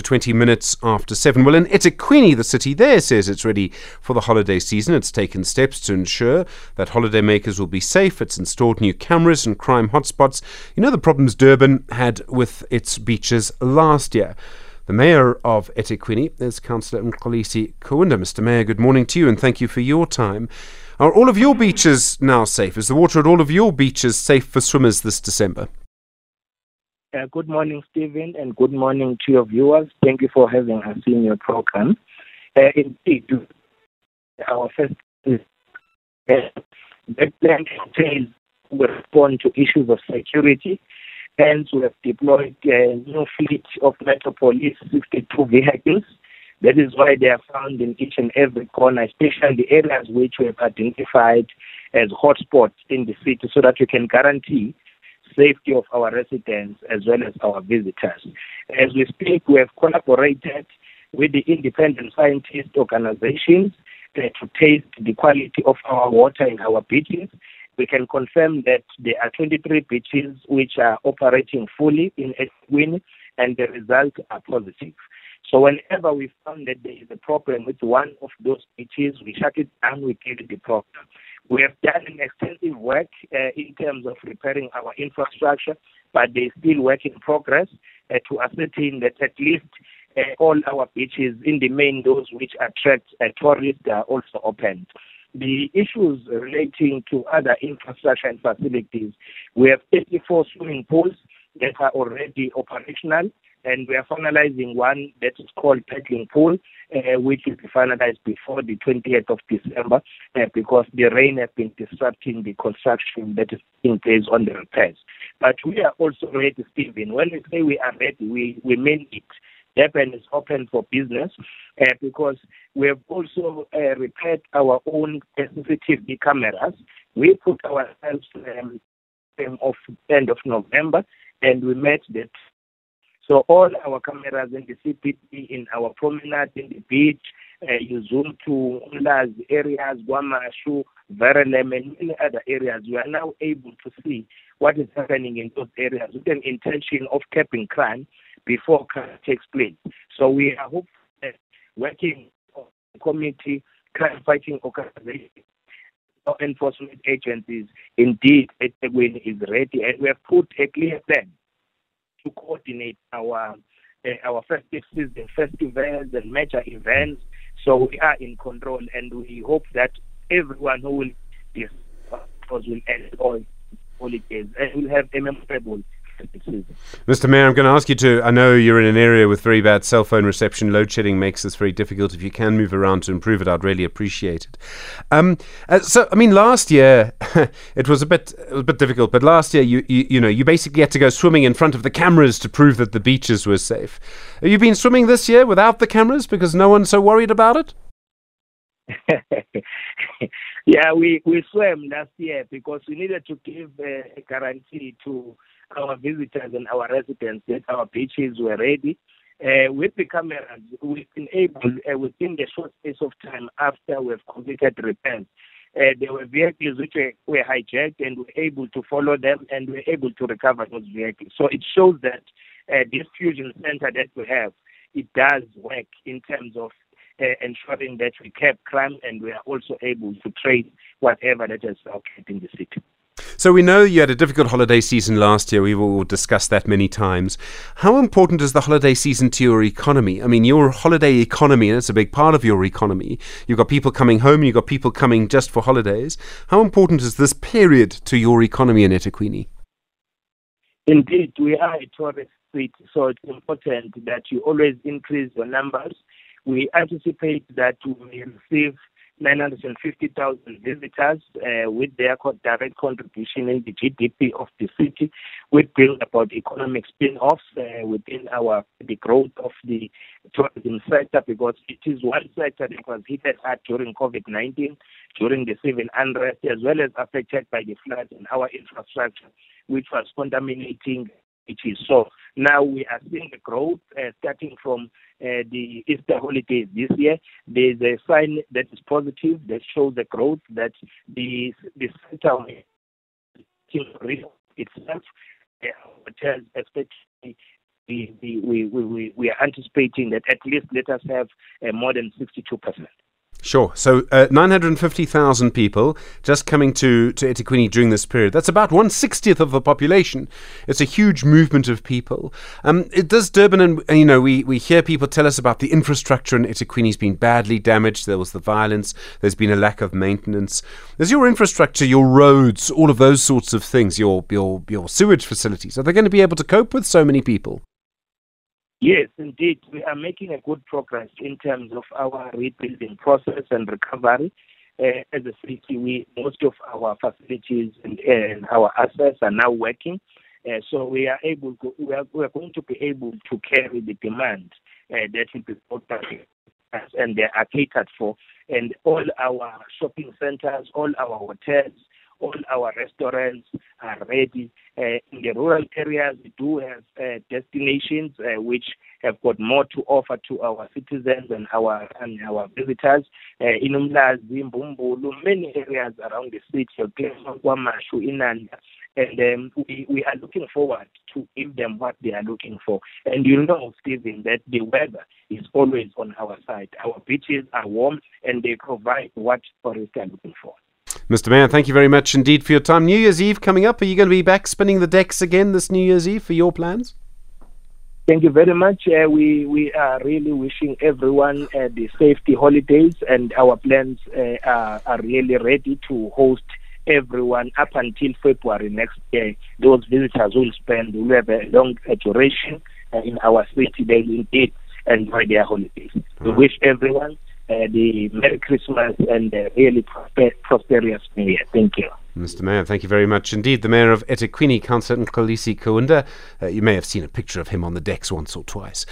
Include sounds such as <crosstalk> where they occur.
to 20 minutes after 7. Well, in eThekwini, the city there says it's ready for the holiday season. It's taken steps to ensure that holidaymakers will be safe. It's installed new cameras and crime hotspots. You know the problems Durban had with its beaches last year. The mayor of eThekwini is Councillor Mxolisi Kaunda. Mr. Mayor, good morning to you and thank you for your time. Are all of your beaches now safe? Is the water at all of your beaches safe for swimmers this December? Uh, good morning, Stephen, and good morning to your viewers. Thank you for having us in your program. Uh, indeed, our first uh, that plan entails respond to issues of security. Hence, we have deployed a new fleet of Metro Police 62 vehicles. That is why they are found in each and every corner, especially the areas which we have identified as hotspots in the city, so that we can guarantee safety of our residents as well as our visitors. As we speak, we have collaborated with the independent scientist organizations uh, to test the quality of our water in our beaches. We can confirm that there are 23 beaches which are operating fully in eThekwini and the results are positive. So whenever we found that there is a problem with one of those beaches, we shut it down, we kill the problem. We have done an extensive work uh, in terms of repairing our infrastructure, but there's still work in progress uh, to ascertain that at least uh, all our beaches in the main those which attract uh, tourists are also open. The issues relating to other infrastructure and facilities, we have 84 swimming pools that are already operational and we are finalizing one that is called paddling pool, uh, which will be finalized before the 20th of December uh, because the rain has been disrupting the construction that is in place on the repairs. But we are also ready, Stephen. When we say we are ready, we, we mean it. Durban is open for business uh, because we have also uh, repaired our own CCTV cameras. We put ourselves um, of end of November and we met that so all our cameras in the CPT, in our promenade, in the beach, uh, you zoom to Ulas areas, Kwamashu, Verulam, and many other areas. We are now able to see what is happening in those areas with an intention of capping crime before crime takes place. So we are hopeful that working community crime fighting organizations law enforcement agencies, indeed, eThekwini is ready, and we have put a clear plan to coordinate our uh, our festive season, festivals and major events. So we are in control, and we hope that everyone who will be will enjoy holidays and will have a memorable Mr. Mayor, I'm going to ask you to. I know you're in an area with very bad cell phone reception. Load shedding makes this very difficult. If you can move around to improve it, I'd really appreciate it. Um, uh, so, I mean, last year <laughs> it was a bit a bit difficult, but last year you, you you know you basically had to go swimming in front of the cameras to prove that the beaches were safe. Have you been swimming this year without the cameras because no one's so worried about it? <laughs> yeah, we, we swam last year because we needed to give a guarantee to our visitors and our residents that our beaches were ready. Uh, with the cameras, we've been able, uh, within the short space of time after we've completed repairs, uh, there were vehicles which were, were hijacked and we were able to follow them and we were able to recover those vehicles. So it shows that uh, this fusion center that we have, it does work in terms of uh, ensuring that we kept crime and we are also able to trace whatever that has occurred in the city. So we know you had a difficult holiday season last year. We've all discussed that many times. How important is the holiday season to your economy? I mean, your holiday economy, and it's a big part of your economy. You've got people coming home, you've got people coming just for holidays. How important is this period to your economy in eThekwini? Indeed, we are a tourist city, so it's important that you always increase your numbers. We anticipate that we will receive 950,000 visitors uh, with their direct contribution in the GDP of the city. We build about economic spin-offs uh, within our the growth of the tourism sector because it is one sector that was hit hard during COVID-19, during the civil unrest, as well as affected by the floods and our infrastructure, which was contaminating it is. So now we are seeing the growth uh, starting from uh, the Easter holidays this year. There's a sign that is positive that shows the growth that the the center itself uh, hotels especially we, we, we, we, are anticipating that at least let us have uh, more than 62%. Sure. So uh, 950,000 people just coming to, to eThekwini during this period. That's about 160th of the population. It's a huge movement of people. Um, it does Durban, and you know, we, we hear people tell us about the infrastructure in eThekwini's been badly damaged. There was the violence. There's been a lack of maintenance. There's your infrastructure, your roads, all of those sorts of things, your, your, your sewage facilities. Are they going to be able to cope with so many people? Yes, indeed. We are making a good progress in terms of our rebuilding process and recovery. Uh, as a city, we most of our facilities and, and our assets are now working. Uh, so we are able to, we are, we are going to be able to carry the demand uh, that will be brought and they are catered for. And all our shopping centers, all our hotels, all our restaurants are ready. Uh, in the rural areas, we do have uh, destinations uh, which have got more to offer to our citizens and our and our visitors. Uh, in Umlazi, Mbumbulu, many areas around the city, Kwamashu, Inanda. And um, we, we are looking forward to give them what they are looking for. And you know, Stephen, that the weather is always on our side. Our beaches are warm and they provide what tourists are looking for. Mr. Mayor, thank you very much indeed for your time. New Year's Eve coming up. Are you going to be back spinning the decks again this New Year's Eve for your plans? Thank you very much. Uh, we we are really wishing everyone uh, the safety holidays, and our plans uh, are, are really ready to host everyone up until February next year. Those visitors will spend will have a long duration uh, in our city. They will indeed enjoy their holidays. We wish everyone uh, the Merry Christmas and uh, really prosper- prosperous New Year. Thank you. Mr. Mayor, thank you very much indeed. The Mayor of eThekwini, Councillor Mxolisi Kaunda. Uh, you may have seen a picture of him on the decks once or twice.